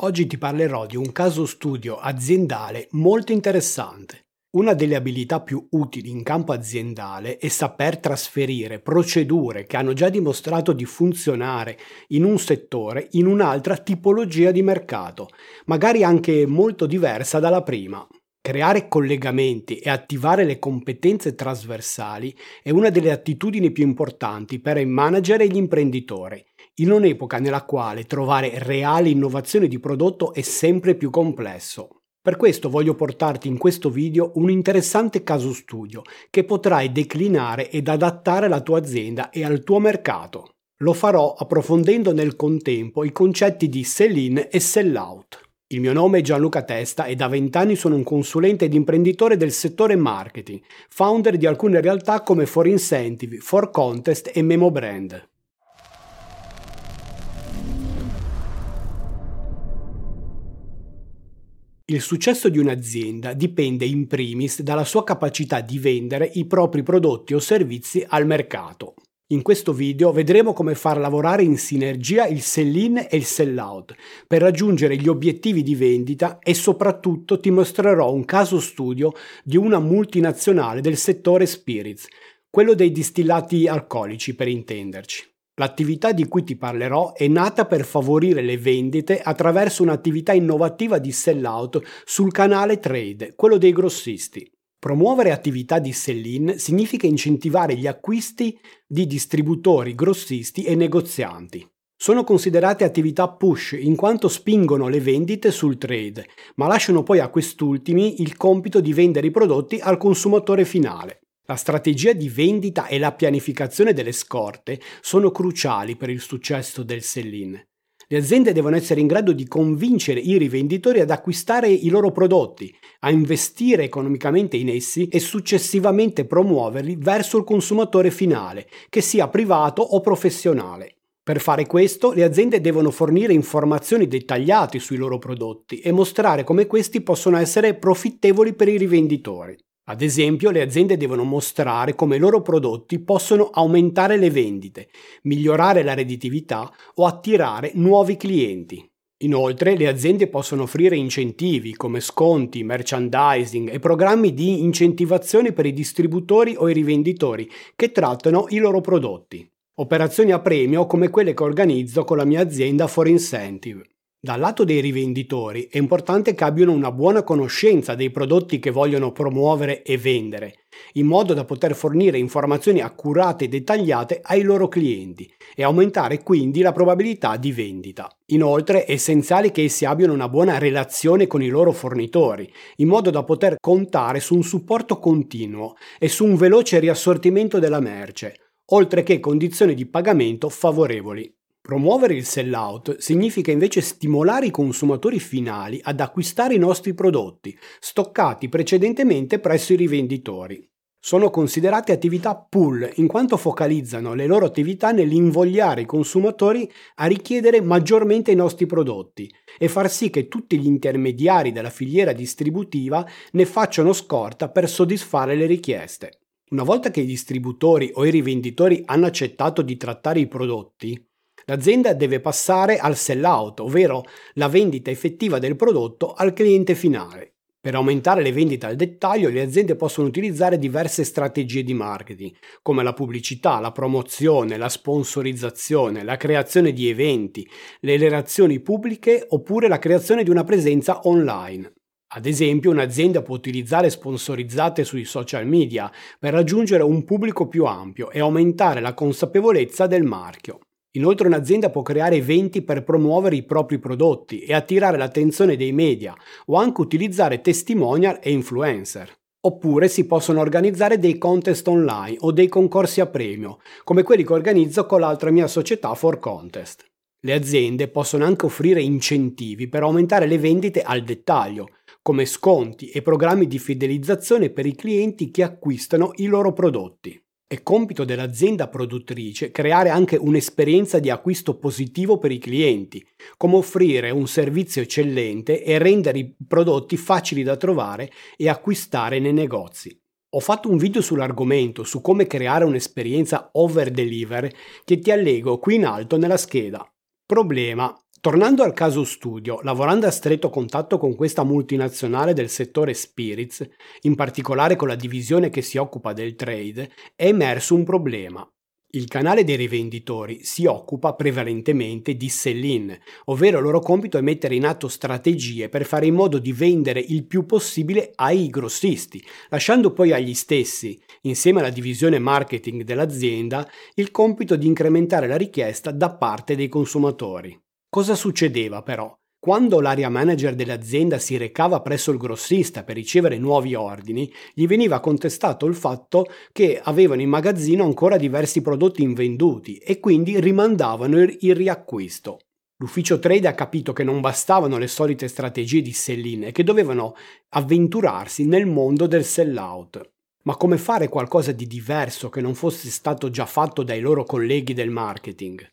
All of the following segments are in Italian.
Oggi ti parlerò di un caso studio aziendale molto interessante. Una delle abilità più utili in campo aziendale è saper trasferire procedure che hanno già dimostrato di funzionare in un settore in un'altra tipologia di mercato, magari anche molto diversa dalla prima. Creare collegamenti e attivare le competenze trasversali è una delle attitudini più importanti per i manager e gli imprenditori, in un'epoca nella quale trovare reali innovazioni di prodotto è sempre più complesso. Per questo voglio portarti in questo video un interessante caso studio che potrai declinare ed adattare alla tua azienda e al tuo mercato. Lo farò approfondendo nel contempo i concetti di sell-in e sell-out. Il mio nome è Gianluca Testa e da vent'anni sono un consulente ed imprenditore del settore marketing, founder di alcune realtà come For Incentive, For Contest e Memo Brand. Il successo di un'azienda dipende in primis dalla sua capacità di vendere i propri prodotti o servizi al mercato. In questo video vedremo come far lavorare in sinergia il sell-in e il sell-out per raggiungere gli obiettivi di vendita e soprattutto ti mostrerò un caso studio di una multinazionale del settore spirits, quello dei distillati alcolici per intenderci. L'attività di cui ti parlerò è nata per favorire le vendite attraverso un'attività innovativa di sell-out sul canale trade, quello dei grossisti. Promuovere attività di sell-in significa incentivare gli acquisti di distributori, grossisti e negozianti. Sono considerate attività push in quanto spingono le vendite sul trade, ma lasciano poi a quest'ultimi il compito di vendere i prodotti al consumatore finale. La strategia di vendita e la pianificazione delle scorte sono cruciali per il successo del sell-in. Le aziende devono essere in grado di convincere i rivenditori ad acquistare i loro prodotti, a investire economicamente in essi e successivamente promuoverli verso il consumatore finale, che sia privato o professionale. Per fare questo, le aziende devono fornire informazioni dettagliate sui loro prodotti e mostrare come questi possono essere profittevoli per i rivenditori. Ad esempio, le aziende devono mostrare come i loro prodotti possono aumentare le vendite, migliorare la redditività o attirare nuovi clienti. Inoltre, le aziende possono offrire incentivi come sconti, merchandising e programmi di incentivazione per i distributori o i rivenditori che trattano i loro prodotti. Operazioni a premio come quelle che organizzo con la mia azienda For Incentive. Dal lato dei rivenditori è importante che abbiano una buona conoscenza dei prodotti che vogliono promuovere e vendere, in modo da poter fornire informazioni accurate e dettagliate ai loro clienti e aumentare quindi la probabilità di vendita. Inoltre è essenziale che essi abbiano una buona relazione con i loro fornitori, in modo da poter contare su un supporto continuo e su un veloce riassortimento della merce, oltre che condizioni di pagamento favorevoli. Promuovere il sell-out significa invece stimolare i consumatori finali ad acquistare i nostri prodotti, stoccati precedentemente presso i rivenditori. Sono considerate attività pull in quanto focalizzano le loro attività nell'invogliare i consumatori a richiedere maggiormente i nostri prodotti e far sì che tutti gli intermediari della filiera distributiva ne facciano scorta per soddisfare le richieste. Una volta che i distributori o i rivenditori hanno accettato di trattare i prodotti, L'azienda deve passare al sell-out, ovvero la vendita effettiva del prodotto al cliente finale. Per aumentare le vendite al dettaglio, le aziende possono utilizzare diverse strategie di marketing, come la pubblicità, la promozione, la sponsorizzazione, la creazione di eventi, le relazioni pubbliche oppure la creazione di una presenza online. Ad esempio, un'azienda può utilizzare sponsorizzate sui social media per raggiungere un pubblico più ampio e aumentare la consapevolezza del marchio. Inoltre un'azienda può creare eventi per promuovere i propri prodotti e attirare l'attenzione dei media o anche utilizzare testimonial e influencer. Oppure si possono organizzare dei contest online o dei concorsi a premio, come quelli che organizzo con l'altra mia società For Contest. Le aziende possono anche offrire incentivi per aumentare le vendite al dettaglio, come sconti e programmi di fidelizzazione per i clienti che acquistano i loro prodotti. È compito dell'azienda produttrice creare anche un'esperienza di acquisto positivo per i clienti, come offrire un servizio eccellente e rendere i prodotti facili da trovare e acquistare nei negozi. Ho fatto un video sull'argomento, su come creare un'esperienza over deliver che ti allego qui in alto nella scheda. Problema. Tornando al caso studio, lavorando a stretto contatto con questa multinazionale del settore spirits, in particolare con la divisione che si occupa del trade, è emerso un problema. Il canale dei rivenditori si occupa prevalentemente di sell-in, ovvero il loro compito è mettere in atto strategie per fare in modo di vendere il più possibile ai grossisti, lasciando poi agli stessi, insieme alla divisione marketing dell'azienda, il compito di incrementare la richiesta da parte dei consumatori. Cosa succedeva però? Quando l'area manager dell'azienda si recava presso il grossista per ricevere nuovi ordini, gli veniva contestato il fatto che avevano in magazzino ancora diversi prodotti invenduti e quindi rimandavano il riacquisto. L'ufficio trade ha capito che non bastavano le solite strategie di sell-in e che dovevano avventurarsi nel mondo del sell-out. Ma come fare qualcosa di diverso che non fosse stato già fatto dai loro colleghi del marketing?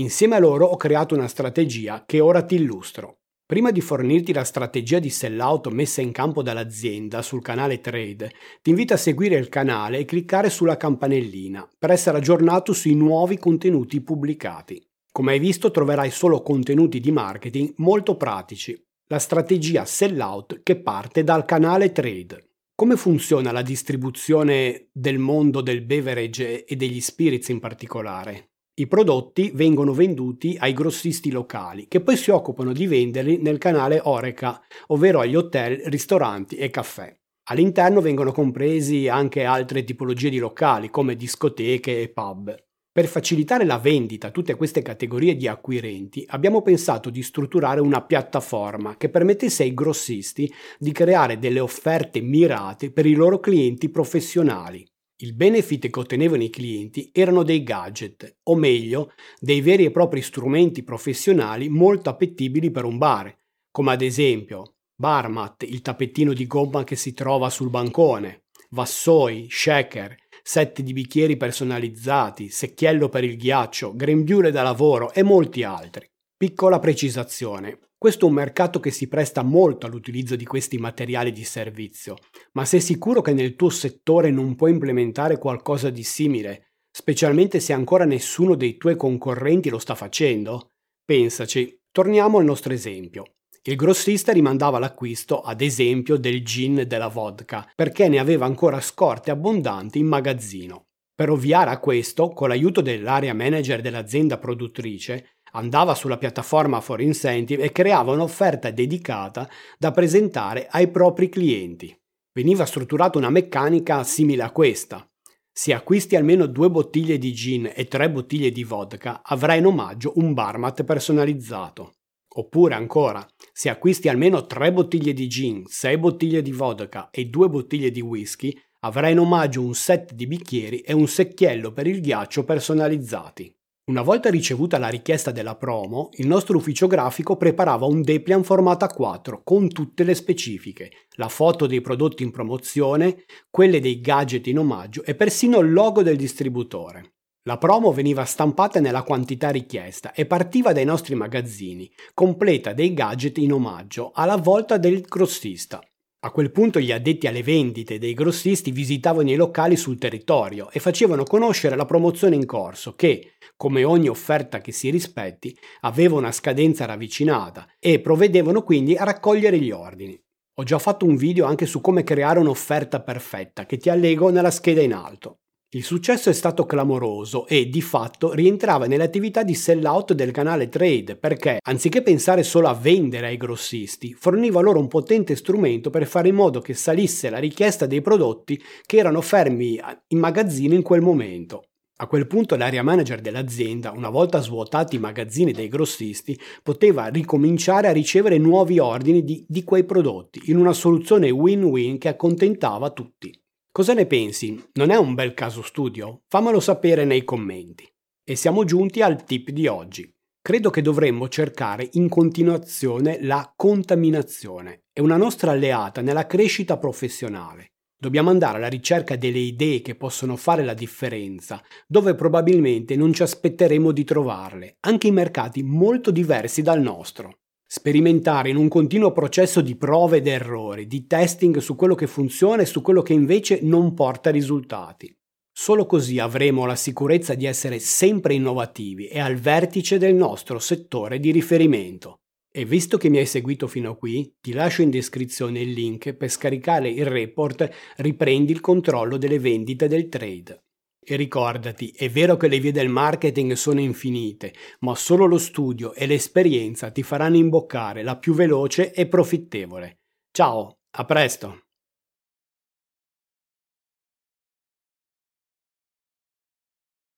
Insieme a loro ho creato una strategia che ora ti illustro. Prima di fornirti la strategia di sellout messa in campo dall'azienda sul canale Trade, ti invito a seguire il canale e cliccare sulla campanellina per essere aggiornato sui nuovi contenuti pubblicati. Come hai visto troverai solo contenuti di marketing molto pratici. La strategia sellout che parte dal canale Trade. Come funziona la distribuzione del mondo del beverage e degli spirits in particolare? I prodotti vengono venduti ai grossisti locali, che poi si occupano di venderli nel canale Oreca, ovvero agli hotel, ristoranti e caffè. All'interno vengono compresi anche altre tipologie di locali, come discoteche e pub. Per facilitare la vendita a tutte queste categorie di acquirenti, abbiamo pensato di strutturare una piattaforma che permettesse ai grossisti di creare delle offerte mirate per i loro clienti professionali. Il benefit che ottenevano i clienti erano dei gadget, o meglio, dei veri e propri strumenti professionali molto appetibili per un bar, come ad esempio barmat, il tappetino di gomma che si trova sul bancone, vassoi, shaker, set di bicchieri personalizzati, secchiello per il ghiaccio, grembiule da lavoro e molti altri. Piccola precisazione. Questo è un mercato che si presta molto all'utilizzo di questi materiali di servizio, ma sei sicuro che nel tuo settore non puoi implementare qualcosa di simile, specialmente se ancora nessuno dei tuoi concorrenti lo sta facendo? Pensaci, torniamo al nostro esempio. Il grossista rimandava l'acquisto, ad esempio, del gin e della vodka, perché ne aveva ancora scorte abbondanti in magazzino. Per ovviare a questo, con l'aiuto dell'area manager dell'azienda produttrice, andava sulla piattaforma For Incentive e creava un'offerta dedicata da presentare ai propri clienti. Veniva strutturata una meccanica simile a questa. Se acquisti almeno due bottiglie di gin e tre bottiglie di vodka, avrai in omaggio un barmat personalizzato. Oppure ancora, se acquisti almeno tre bottiglie di gin, sei bottiglie di vodka e due bottiglie di whisky, avrai in omaggio un set di bicchieri e un secchiello per il ghiaccio personalizzati. Una volta ricevuta la richiesta della promo, il nostro ufficio grafico preparava un Deplian formato A4 con tutte le specifiche, la foto dei prodotti in promozione, quelle dei gadget in omaggio e persino il logo del distributore. La promo veniva stampata nella quantità richiesta e partiva dai nostri magazzini, completa dei gadget in omaggio, alla volta del grossista. A quel punto gli addetti alle vendite dei grossisti visitavano i locali sul territorio e facevano conoscere la promozione in corso che, come ogni offerta che si rispetti, aveva una scadenza ravvicinata e provvedevano quindi a raccogliere gli ordini. Ho già fatto un video anche su come creare un'offerta perfetta che ti allego nella scheda in alto. Il successo è stato clamoroso e, di fatto, rientrava nelle attività di sell-out del canale Trade perché, anziché pensare solo a vendere ai grossisti, forniva loro un potente strumento per fare in modo che salisse la richiesta dei prodotti che erano fermi in magazzino in quel momento. A quel punto l'area manager dell'azienda, una volta svuotati i magazzini dei grossisti, poteva ricominciare a ricevere nuovi ordini di, di quei prodotti in una soluzione win-win che accontentava tutti. Cosa ne pensi? Non è un bel caso studio? Fammelo sapere nei commenti. E siamo giunti al tip di oggi. Credo che dovremmo cercare in continuazione la contaminazione. È una nostra alleata nella crescita professionale. Dobbiamo andare alla ricerca delle idee che possono fare la differenza, dove probabilmente non ci aspetteremo di trovarle, anche in mercati molto diversi dal nostro. Sperimentare in un continuo processo di prove ed errori, di testing su quello che funziona e su quello che invece non porta risultati. Solo così avremo la sicurezza di essere sempre innovativi e al vertice del nostro settore di riferimento. E visto che mi hai seguito fino a qui, ti lascio in descrizione il link per scaricare il report Riprendi il controllo delle vendite del trade. E ricordati, è vero che le vie del marketing sono infinite, ma solo lo studio e l'esperienza ti faranno imboccare la più veloce e profittevole. Ciao, a presto!